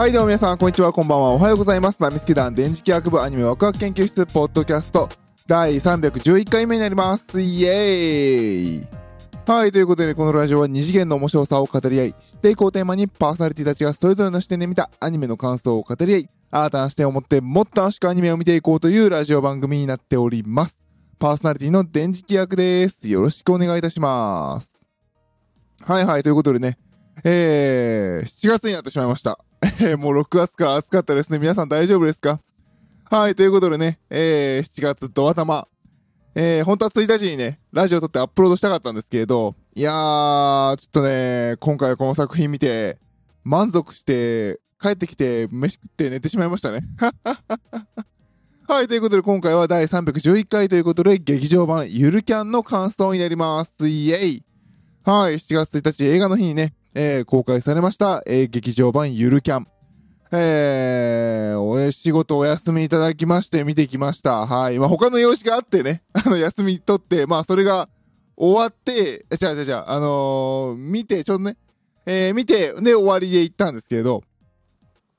はい、どうも皆さん、こんにちは、こんばんは。おはようございます。ナミスケ団電磁気学部アニメワクワク研究室ポッドキャスト第311回目になります。イエーイはい、ということで、このラジオは二次元の面白さを語り合い、知っていこうテーマにパーソナリティたちがそれぞれの視点で見たアニメの感想を語り合い、新たな視点を持ってもっと楽しくアニメを見ていこうというラジオ番組になっております。パーソナリティの電磁気役です。よろしくお願いいたします。はいはい、ということでね、えー、7月になってしまいました。えもう6月か暑かったですね。皆さん大丈夫ですか？はい、ということでね、えー、7月ド頭。えー、本当は1日にね、ラジオ撮ってアップロードしたかったんですけれど、いやー、ちょっとね、今回この作品見て、満足して、帰ってきて、飯食って寝てしまいましたね。はい、ということで今回は第311回ということで、劇場版ゆるキャンの感想になります。イエイはい、7月1日映画の日にね、えー公開されました、えー劇場版ゆるキャン。えー、お仕事お休みいただきまして見てきました。はい。まあ、他の用事があってね、あの、休み取って、まあ、それが終わって、じゃあじゃあじゃあ、あのー見て、ちょっとね、えー、見て、で、終わりで行ったんですけれど、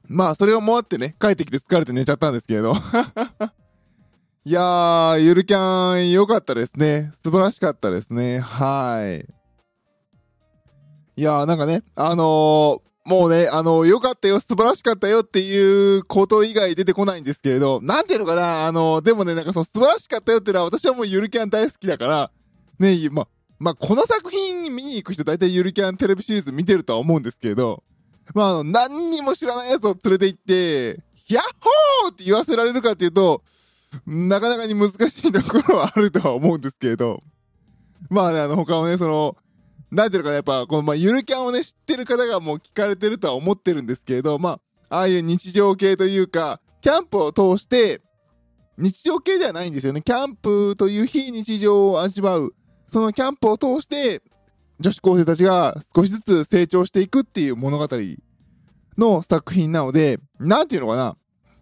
まあ、それがもあってね、帰ってきて疲れて寝ちゃったんですけれど。いやー、ゆるキャン良かったですね。素晴らしかったですね。はい。いやーなんかね、あのーもうね、あのー良かったよ、素晴らしかったよっていうこと以外出てこないんですけれど、なんていうのかな、あのーでもね、なんかその素晴らしかったよっていうのは私はもうゆるキャン大好きだから、ね、ま、まあ、この作品見に行く人大体ゆるキャンテレビシリーズ見てるとは思うんですけれど、まあ、あの、何にも知らないやつを連れて行って、ヤッホーって言わせられるかっていうと、なかなかに難しいところはあるとは思うんですけれど、まあね、あの、他のね、その、なんていうかな、やっぱ、この、まあ、ゆるキャンをね、知ってる方がもう聞かれてるとは思ってるんですけれど、まあ、ああいう日常系というか、キャンプを通して、日常系ではないんですよね。キャンプという非日常を味わう。そのキャンプを通して、女子高生たちが少しずつ成長していくっていう物語の作品なので、なんていうのかな。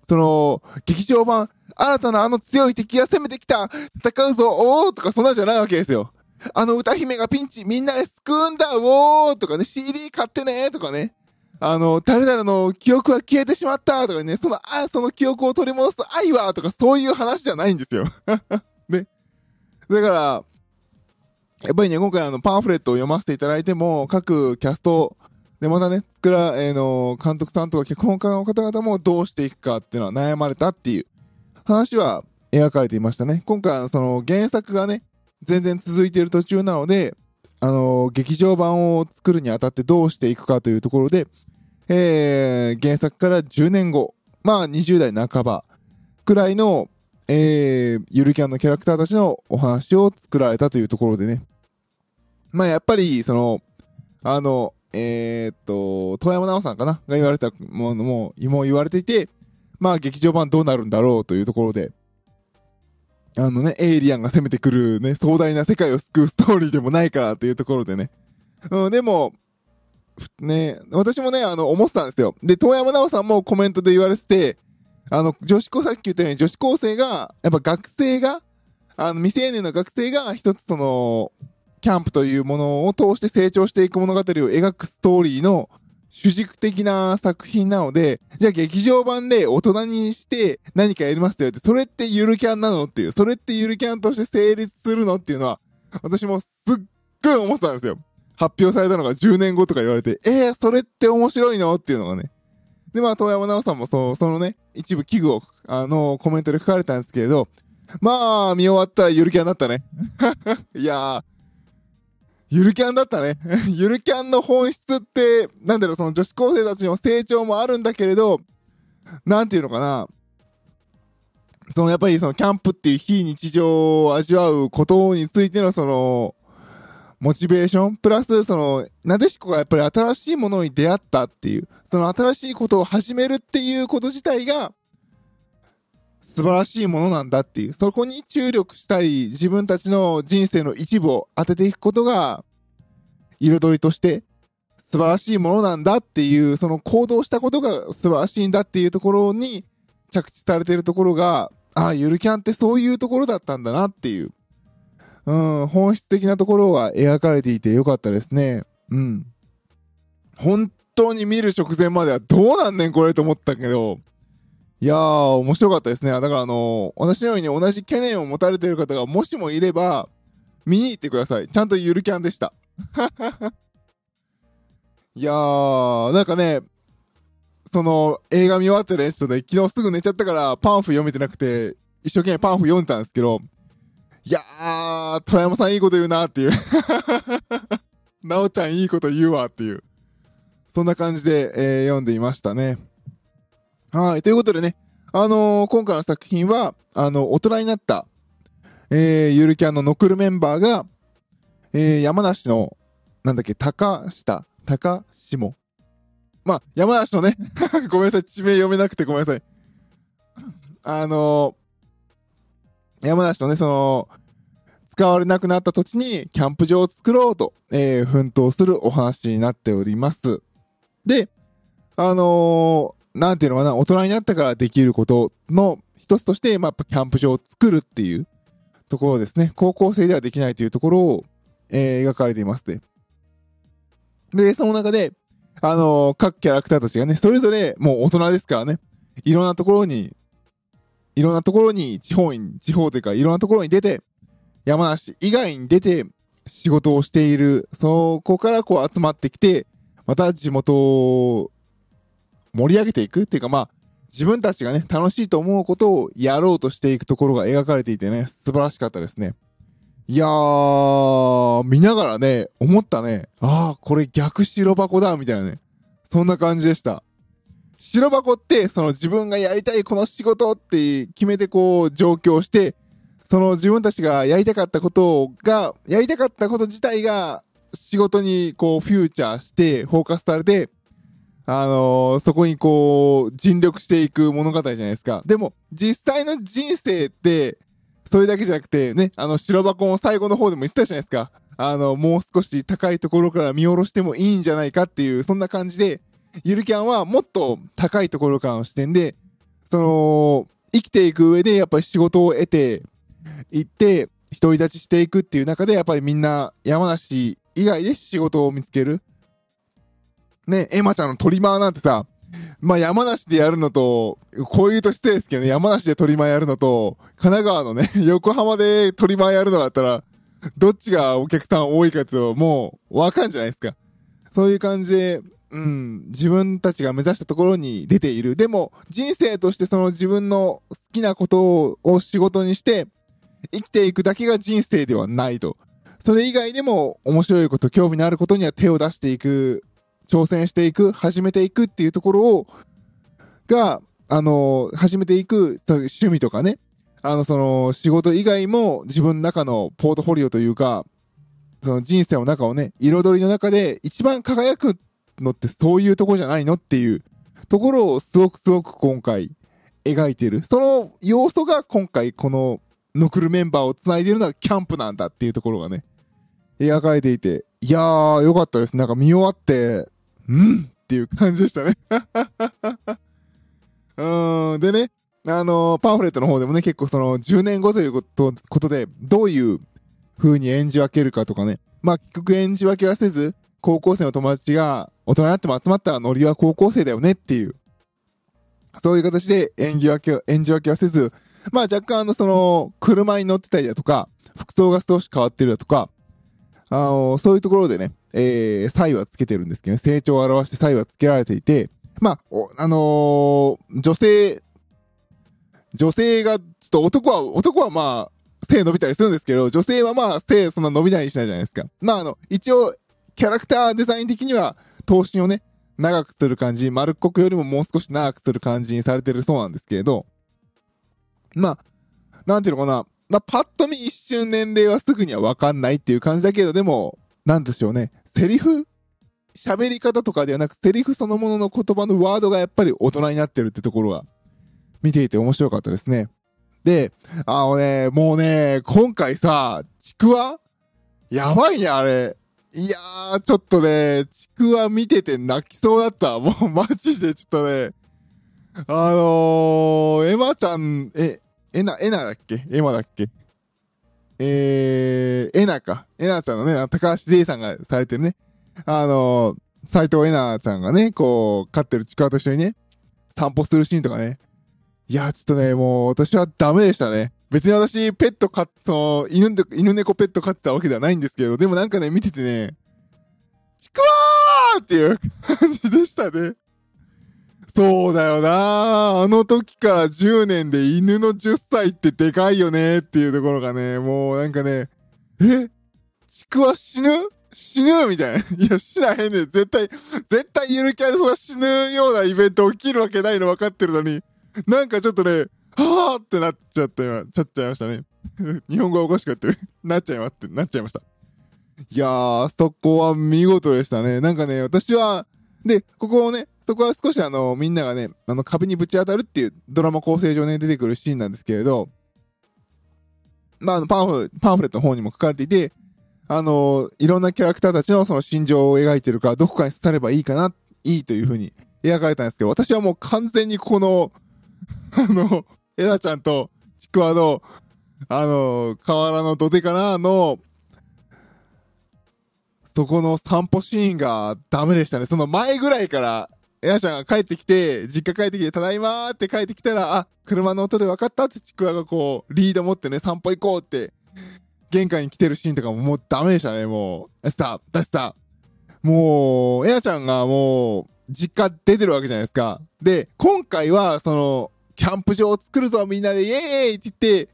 その、劇場版、新たなあの強い敵が攻めてきた戦うぞおーとかそんなんじゃないわけですよ。あの歌姫がピンチみんなで救うんだおーとかね、CD 買ってねとかね。あの、誰々の記憶は消えてしまったとかね、その、あ、その記憶を取り戻す愛はとかそういう話じゃないんですよ。ね。だから、やっぱりね、今回あの、パンフレットを読ませていただいても、各キャスト、で、またね、作ら、えーの、監督さんとか脚本家の方々もどうしていくかっていうのは悩まれたっていう話は描かれていましたね。今回、その原作がね、全然続いている途中なので、あの、劇場版を作るにあたってどうしていくかというところで、えー、原作から10年後、まあ20代半ばくらいの、えー、ゆるキャンのキャラクターたちのお話を作られたというところでね。まあやっぱり、その、あの、えー、っと、遠山奈緒さんかなが言われたものも、もう言われていて、まあ劇場版どうなるんだろうというところで、あのね、エイリアンが攻めてくるね、壮大な世界を救うストーリーでもないからというところでね。うん、でも、ね、私もね、あの、思ってたんですよ。で、遠山奈緒さんもコメントで言われてて、あの、女子高、さっき言ったように女子高生が、やっぱ学生が、あの、未成年の学生が一つその、キャンプというものを通して成長していく物語を描くストーリーの主軸的な作品なので、じゃあ劇場版で大人にして何かやりますって言われて、それってゆるキャンなのっていう、それってゆるキャンとして成立するのっていうのは、私もすっごい思ってたんですよ。発表されたのが10年後とか言われて、えー、それって面白いのっていうのがね。で、まあ、遠山奈緒さんもそう、そのね、一部器具を、あの、コメントで書かれたんですけれど、まあ、見終わったらゆるキャンだったね。いやー、ゆるキャンだったね。ゆるキャンの本質って、なんだろう、その女子高生たちの成長もあるんだけれど、なんていうのかな。そのやっぱりそのキャンプっていう非日常を味わうことについてのその、モチベーションプラスその、なでしこがやっぱり新しいものに出会ったっていう、その新しいことを始めるっていうこと自体が、素晴らしいものなんだっていう、そこに注力したい自分たちの人生の一部を当てていくことが、彩りとして素晴らしいものなんだっていう、その行動したことが素晴らしいんだっていうところに着地されているところが、ああ、ゆるキャンってそういうところだったんだなっていう、うん、本質的なところが描かれていてよかったですね。うん。本当に見る直前まではどうなんねんこれと思ったけど、いやー、面白かったですね。だからあのー、私のように同じ懸念を持たれている方がもしもいれば、見に行ってください。ちゃんとゆるキャンでした。いやー、なんかね、その映画見終わってるやつで昨日すぐ寝ちゃったからパンフ読めてなくて、一生懸命パンフ読んでたんですけど、いやー、富山さんいいこと言うなっていう。なおちゃんいいこと言うわっていう。そんな感じで、えー、読んでいましたね。はい。ということでね、あのー、今回の作品は、あの、大人になった、えー、ゆるキャンのノクルメンバーが、えー、山梨の、なんだっけ、高下、高下。まあ、山梨のね ごめんなさい、地名読めなくてごめんなさい。あのー、山梨のね、その、使われなくなった土地にキャンプ場を作ろうと、えー、奮闘するお話になっております。で、あのなんていうのかな、大人になったからできることの一つとして、まあ、やっぱキャンプ場を作るっていうところですね。高校生ではできないというところを、えー、描かれていますね。で、その中で、あのー、各キャラクターたちがね、それぞれもう大人ですからね、いろんなところに、いろんなところに、地方に、地方というか、いろんなところに出て、山梨以外に出て仕事をしている、そこからこう集まってきて、また地元盛り上げていくっていうかまあ、自分たちがね、楽しいと思うことをやろうとしていくところが描かれていてね、素晴らしかったですね。いやー、見ながらね、思ったね、あー、これ逆白箱だ、みたいなね。そんな感じでした。白箱って、その自分がやりたいこの仕事って決めてこう上京して、その自分たちがやりたかったことが、やりたかったこと自体が仕事にこうフューチャーしてフォーカスされて、あのー、そこにこう、尽力していく物語じゃないですか。でも、実際の人生って、それだけじゃなくて、ね、あの、白箱の最後の方でも言ってたじゃないですか。あの、もう少し高いところから見下ろしてもいいんじゃないかっていう、そんな感じで、ゆるキャンはもっと高いところからの視点で、その、生きていく上でやっぱり仕事を得て、行って、独り立ちしていくっていう中で、やっぱりみんな山梨以外で仕事を見つける。ね、エマちゃんのトリマーなんてさ、まあ山梨でやるのと、こういうとしてですけどね、山梨でトリマーやるのと、神奈川のね、横浜でトリマーやるのだったら、どっちがお客さん多いかっていうと、もう、わかんじゃないですか。そういう感じで、うん、自分たちが目指したところに出ている。でも、人生としてその自分の好きなことを仕事にして、生きていくだけが人生ではないと。それ以外でも面白いこと、興味のあることには手を出していく挑戦していく、始めていくっていうところを、が、あの、始めていく趣味とかね、あの、その、仕事以外も自分の中のポートフォリオというか、その人生の中をね、彩りの中で一番輝くのってそういうとこじゃないのっていうところをすごくすごく今回描いてる。その要素が今回このノクルメンバーを繋いでるのはキャンプなんだっていうところがね、描かれていて、いやー、よかったです。なんか見終わって、うんっていう感じでしたね うん。でね、あのー、パンフレットの方でもね、結構その10年後ということことで、どういう風に演じ分けるかとかね。まあ、結局演じ分けはせず、高校生の友達が大人になっても集まったらノリは高校生だよねっていう。そういう形で演技分け、演じ分けはせず、まあ若干あのその、車に乗ってたりだとか、服装が少し変わってるだとか、あの、そういうところでね、えー、差異はつけてるんですけど、ね、成長を表して差異はつけられていて、まあ、あのー、女性、女性が、ちょっと男は、男はまあ、背伸びたりするんですけど、女性はまあ、背そんな伸びないしないじゃないですか。まああの、一応、キャラクターデザイン的には、頭身をね、長くする感じ、丸っこくよりももう少し長くする感じにされてるそうなんですけれど、まあ、なんていうのかな、まあ、パッと見一瞬年齢はすぐにはわかんないっていう感じだけど、でも、なんでしょうね。セリフ？喋り方とかではなく、セリフそのものの言葉のワードがやっぱり大人になってるってところが、見ていて面白かったですね。で、あのね、もうね、今回さ、ちくわ？やばいね、あれ。いやー、ちょっとね、ちくわ見てて泣きそうだった。もうマジでちょっとね、あのー、エマちゃん、え、エナ、エナだっけ？エマだっけ？えー、エナか。エナちゃんのね、高橋デイさんがされてるね。あのー、斎藤恵奈ちゃんがね、こう、飼ってるちくわと一緒にね、散歩するシーンとかね。いや、ちょっとね、もう私はダメでしたね。別に私、ペット飼っ、その、犬、犬猫ペット飼ってたわけではないんですけど、でもなんかね、見ててね、ちくわーっていう感じでしたね。そうだよなあの時から10年で犬の10歳ってでかいよねっていうところがね、もうなんかね、え？ちくわ死ぬ？死ぬ？みたいな。いや、死なへんねん。絶対、絶対ゆるキャラそが死ぬようなイベント起きるわけないの分かってるのに、なんかちょっとね、はぁってなっちゃったよ、ちゃっちゃいましたね。日本語がおかしくなってる。なっちゃいますって、なっちゃいました。いやー、そこは見事でしたね。なんかね、私は、で、ここをね、そこは少しあの、みんながね、あの、壁にぶち当たるっていうドラマ構成上ね、出てくるシーンなんですけれど、まあ、あの、パンフ、パンフレットの方にも書かれていて、あの、いろんなキャラクターたちのその心情を描いてるから、どこかに伝ればいいかな、いいという風に描かれたんですけど、私はもう完全にこの、あの、エナちゃんとちくわの、あの、河原の土手かなの、そこの散歩シーンがダメでしたね。その前ぐらいから、エナちゃんが帰ってきて、実家帰ってきて、ただいまーって帰ってきたら、あ、車の音で分かったってちくわがこう、リード持ってね、散歩行こうって、玄関に来てるシーンとかももうダメでしたね、もう。ダスタダスタもう、エナちゃんがもう、実家出てるわけじゃないですか。で、今回は、その、キャンプ場を作るぞ、みんなで、イエーイって言って、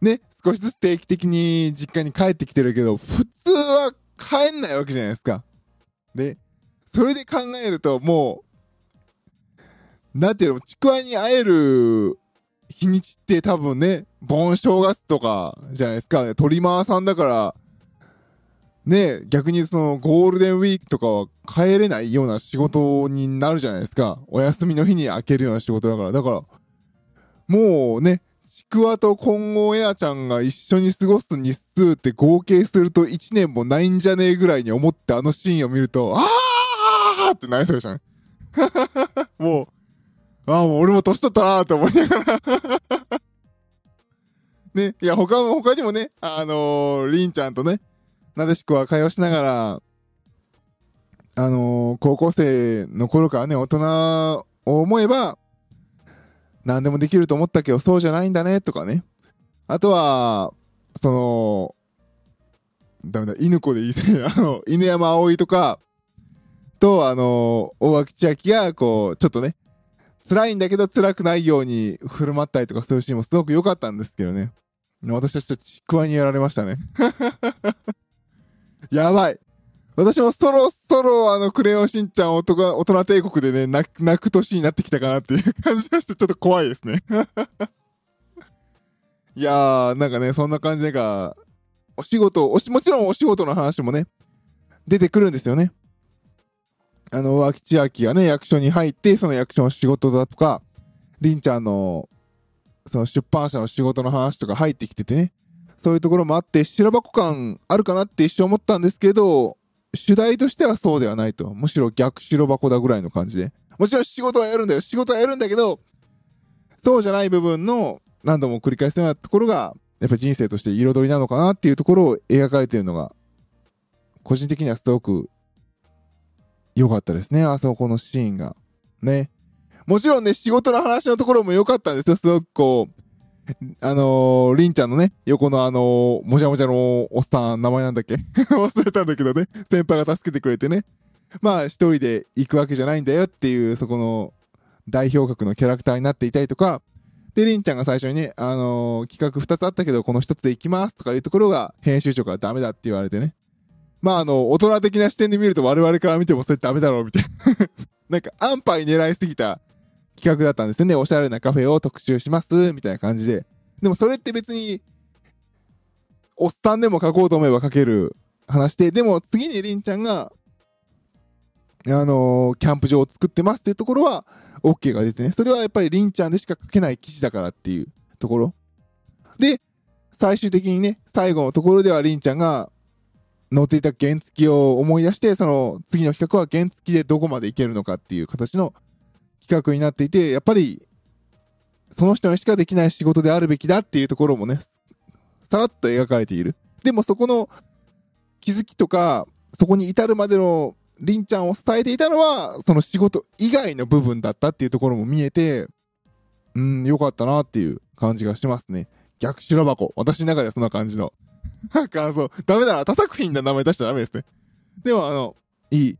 ね、少しずつ定期的に実家に帰ってきてるけど、普通は帰んないわけじゃないですか。で、それで考えると、もう、なんていうの、ちくわに会える日にちって多分ね、盆正月とかじゃないですか、ね。トリマーさんだから、ね、逆にそのゴールデンウィークとかは帰れないような仕事になるじゃないですか。お休みの日に開けるような仕事だから。だから、もうね、ちくわと今後エアちゃんが一緒に過ごす日数って合計すると1年もないんじゃねえぐらいに思ってあのシーンを見ると、あーってなりそうでしたね。もう、ああ、もう俺も年取ったなーって思いながら ね、いや、他も、他にもね、あのー、りんちゃんとね、なでしこは会話しながら、あのー、高校生の頃からね、大人を思えば、何でもできると思ったけど、そうじゃないんだね、とかね。あとは、その、ダメだ、犬子でいいね。あの、犬山葵とか、と、あの、大脇千秋が、こう、ちょっとね、辛いんだけど辛くないように振る舞ったりとかするシーンもすごく良かったんですけどね。私たちとちくわにやられましたね。やばい。私もそろそろあの、クレヨンしんちゃん大人大人帝国でね、泣く、泣く年になってきたかなっていう感じがしてちょっと怖いですね。いやー、なんかね、そんな感じでか、お仕事、おし、もちろんお仕事の話もね、出てくるんですよね。あの、脇千秋がね、役所に入って、その役所の仕事だとか、りんちゃんの、その出版社の仕事の話とか入ってきててね、そういうところもあって、白箱感あるかなって一瞬思ったんですけど、主題としてはそうではないと。むしろ逆白箱だぐらいの感じで。もちろん仕事はやるんだよ。仕事はやるんだけど、そうじゃない部分の何度も繰り返すようなところが、やっぱ人生として彩りなのかなっていうところを描かれているのが、個人的にはすごく良かったですね。あそこのシーンが。ね。もちろんね、仕事の話のところも良かったんですよ。すごくこう、あのー、りんちゃんのね、横のあのー、もじゃもじゃのおっさん、名前なんだっけ？忘れたんだけどね、先輩が助けてくれてね。まあ、一人で行くわけじゃないんだよっていう、そこの代表格のキャラクターになっていたりとか、で、りんちゃんが最初にね、あのー、企画二つあったけど、この一つで行きますとかいうところが、編集長からダメだって言われてね。まあ、あの、大人的な視点で見ると我々から見てもそれダメだろうみたいな なんか、安牌狙いすぎた企画だったんですよね。おしゃれなカフェを特集します、みたいな感じで。でもそれって別に、おっさんでも書こうと思えば書ける話で、でも次にりんちゃんが、あのー、キャンプ場を作ってますっていうところは、OK が出てね。それはやっぱりりんちゃんでしか書けない記事だからっていうところ。で、最終的にね、最後のところではりんちゃんが乗っていた原付を思い出して、その次の企画は原付でどこまで行けるのかっていう形の企画になっていて、やっぱり、その人にしかできない仕事であるべきだっていうところもね、さらっと描かれている。でもそこの気づきとか、そこに至るまでのりんちゃんを支えていたのは、その仕事以外の部分だったっていうところも見えて、うん、良かったなっていう感じがしますね。逆修羅箱。私の中ではそんな感じの 感想。ダメだな。他作品の名前出しちゃダメですね。でも、あの、いい、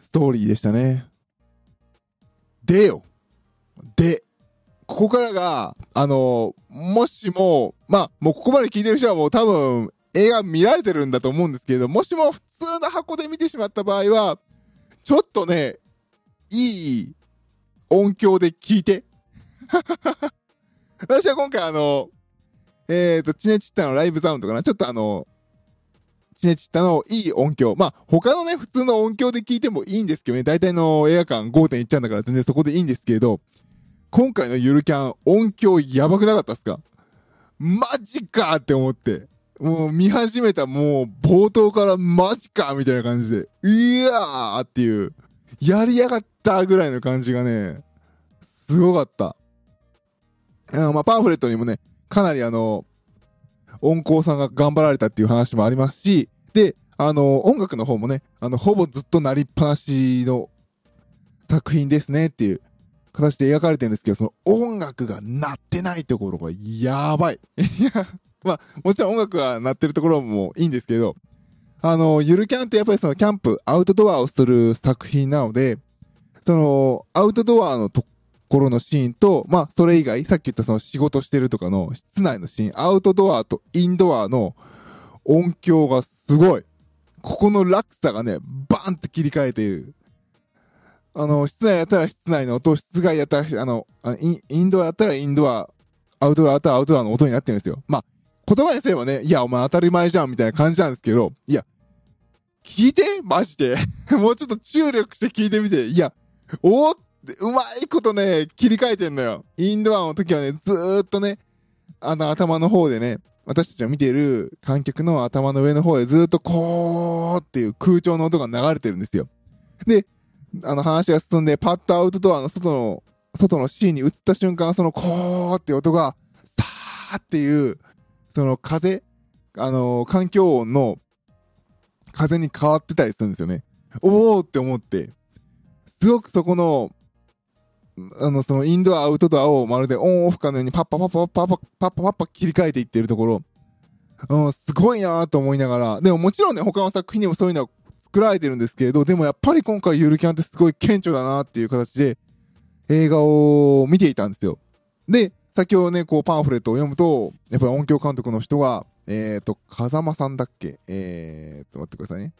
ストーリーでしたね。でよ。で、ここからが、あの、もしも、まあ、もうここまで聞いてる人はもう多分、映画見られてるんだと思うんですけれど、もしも普通の箱で見てしまった場合は、ちょっとね、いい音響で聞いて。私は今回あの、えっ、ー、と、チネチッタのライブサウンドかな？ちょっとあの、チネチッタのいい音響。まあ、他のね、普通の音響で聞いてもいいんですけどね、大体の映画館5.1ちゃんだから全然そこでいいんですけど、今回のゆるキャン音響やばくなかったっすか？マジかって思って。もう見始めたもう冒頭からマジかみたいな感じで、いやーっていう、やりやがったぐらいの感じがね、すごかった。あまあ、パンフレットにもね、かなりあの、音工さんが頑張られたっていう話もありますし、で、あの、音楽の方もね、あの、ほぼずっとなりっぱなしの作品ですねっていう形で描かれてるんですけど、その音楽が鳴ってないところがやばい。いや、まあ、もちろん音楽が鳴ってるところもいいんですけど、あの、ゆるキャンってやっぱりそのキャンプ、アウトドアをする作品なので、その、アウトドアのところのシーンと、まあ、それ以外、さっき言ったその仕事してるとかの室内のシーン、アウトドアとインドアの音響がすごい。ここの落差がね、バーンって切り替えている。あの、室内やったら室内の音、室外やったら、あの、イインドアやったらインドア、アウトドアやったらアウトドアの音になってるんですよ。まあ、言葉にすればね、いや、お前当たり前じゃんみたいな感じなんですけど、いや、聞いて？マジで？もうちょっと注力して聞いてみて。いや、おーってうまいことね、切り替えてんのよ。インドアの時はね、ずーっとね、あの頭の方でね、私たちが見ている観客の頭の上の方でずっとこーっていう空調の音が流れてるんですよ。で、あの話が進んで、パッとアウトドアの外の、外のシーンに移った瞬間、そのこーって音が、さーっていう、その風、あのー、環境音の風に変わってたりするんですよね。おーって思って、すごくそこの、あの、そのインドア、アウトドアをまるでオンオフかのようにパッパパッパパッパパッパパッパ切り替えていってるところ、うん、すごいなと思いながら、でももちろんね、他の作品にもそういうのは作られてるんですけれど、でもやっぱり今回ゆるキャンってすごい顕著だなっていう形で映画を見ていたんですよ。で、先ほどね、こうパンフレットを読むと、やっぱり音響監督の人が、えっ、ー、と、風間さんだっけえっ、ー、と、待ってくださいね。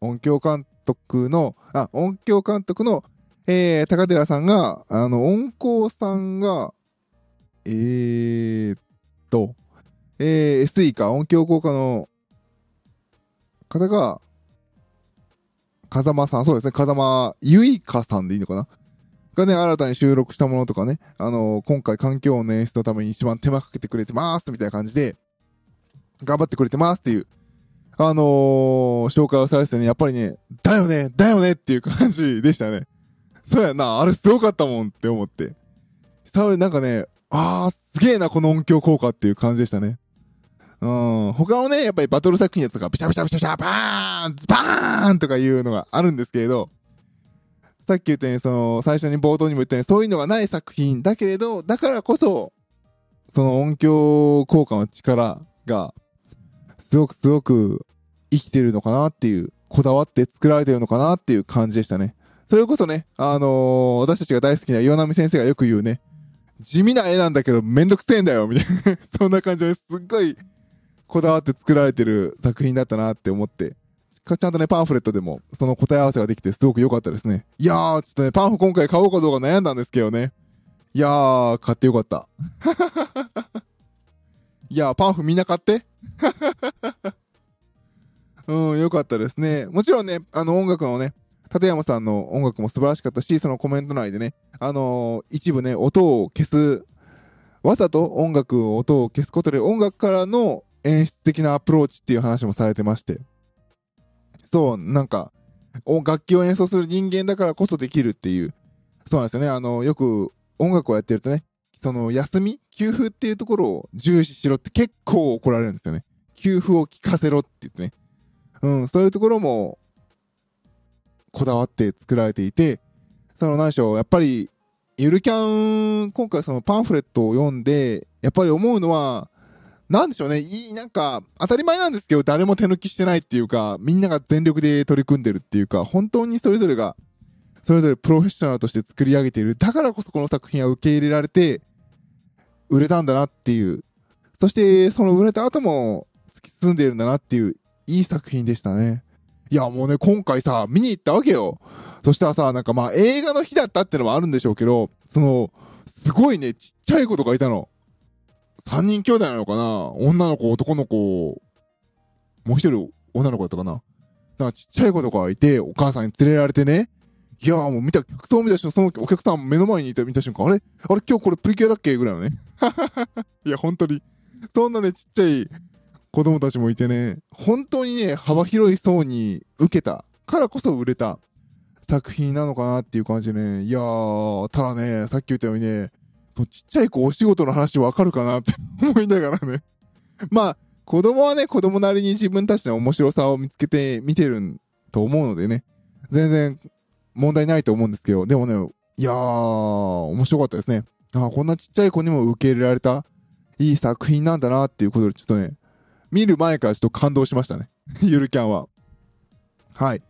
音響監督の、あ、音響監督の、えー、高寺さんが、あの、音工さんが、えーっと、えー、SE か、音響効果の方が、風間さん、そうですね、風間ゆいかさんでいいのかな？がね、新たに収録したものとかね、あのー、今回環境音演出のために一番手間かけてくれてますみたいな感じで、頑張ってくれてますっていう、あのー、紹介をされててね、やっぱりね、だよね、だよねっていう感じでしたね。そうやな、あれすごかったもんって思って。久々なんかね、あー、すげえな、この音響効果っていう感じでしたね。うん。他のね、やっぱりバトル作品やつとか、ビシャビシャビシャビシャ、バーンバーンとかいうのがあるんですけれど、さっき言ったように、その、最初に冒頭にも言ったように、そういうのがない作品だけれど、だからこそ、その音響効果の力が、すごくすごく生きてるのかなっていう、こだわって作られてるのかなっていう感じでしたね。それこそね、あのー、私たちが大好きな岩波先生がよく言うね、地味な絵なんだけどめんどくせえんだよ、みたいな そんな感じですっごいこだわって作られてる作品だったなって思って、ちゃんとね、パンフレットでもその答え合わせができてすごく良かったですね。いやー、ちょっとね、パンフ今回買おうかどうか悩んだんですけどね。いやー、買ってよかった。いやー、パンフみんな買って うん、よかったですね。もちろんね、あの音楽のね、立山さんの音楽も素晴らしかったし、そのコメント内でね、あのー、一部ね、音を消す、わざと音楽、音を消すことで音楽からの演出的なアプローチっていう話もされてまして。そう、なんか、楽器を演奏する人間だからこそできるっていう。そうなんですよね。あの、よく音楽をやってるとね、その休み休符っていうところを重視しろって結構怒られるんですよね。休符を聞かせろって言ってね。うん、そういうところも、こだわって作られていて、その何でしょう、やっぱり、ゆるキャン、今回そのパンフレットを読んで、やっぱり思うのは、なんでしょうね、いい、なんか、当たり前なんですけど、誰も手抜きしてないっていうか、みんなが全力で取り組んでるっていうか、本当にそれぞれが、それぞれプロフェッショナルとして作り上げている。だからこそこの作品は受け入れられて、売れたんだなっていう。そして、その売れた後も突き進んでいるんだなっていう、いい作品でしたね。いや、もうね、今回さ、見に行ったわけよ。そしたらさ、なんかまあ映画の日だったってのもあるんでしょうけど、その、すごいね、ちっちゃい子とかいたの。三人兄弟なのかな？女の子、男の子、もう一人女の子だったかな？なんかちっちゃい子とかいて、お母さんに連れられてね、いやーもう見た、客層見た瞬間、そのお客さん目の前にいた見た瞬間、あれ？あれ今日これプリキュアだっけ？ぐらいのね。いや、本当に。そんなね、ちっちゃい子供たちもいてね、本当にね、幅広い層に受けたからこそ売れた作品なのかなっていう感じでね。いやー、ただね、さっき言ったようにね、そのちっちゃい子お仕事の話わかるかなって 思いながらね。まあ、子供はね、子供なりに自分たちの面白さを見つけて見てると思うのでね、全然問題ないと思うんですけど、でもね、いやー、面白かったですね。あこんなちっちゃい子にも受け入れられたいい作品なんだなっていうことで、ちょっとね、見る前からちょっと感動しましたね。ゆるキャンは。はい。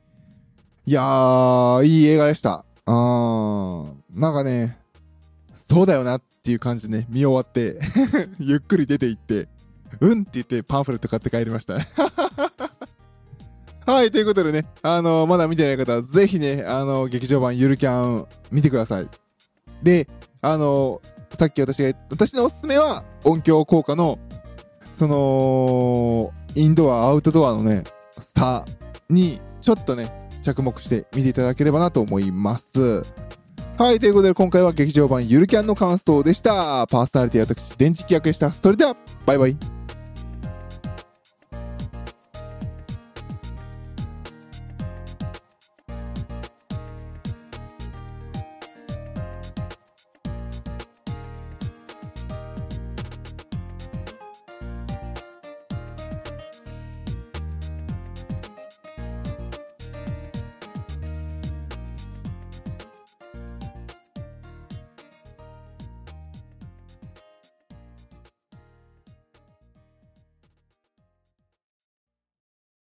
いやー、いい映画でした。あー、なんかね、そうだよなっていう感じでね、見終わって、ゆっくり出て行って、うんって言ってパンフレット買って帰りました。はい、ということでね、あのまだ見てない方は、ぜひね、あの劇場版ゆるキャン見てください。で、あのさっき私が、私のおすすめは、音響効果の、その、インドア、アウトドアのね、差に、ちょっとね、着目して見ていただければなと思います。はい、ということで今回は劇場版ゆるキャンの感想でした。パーソナリティは私、電池役でした。それでは、バイバイ。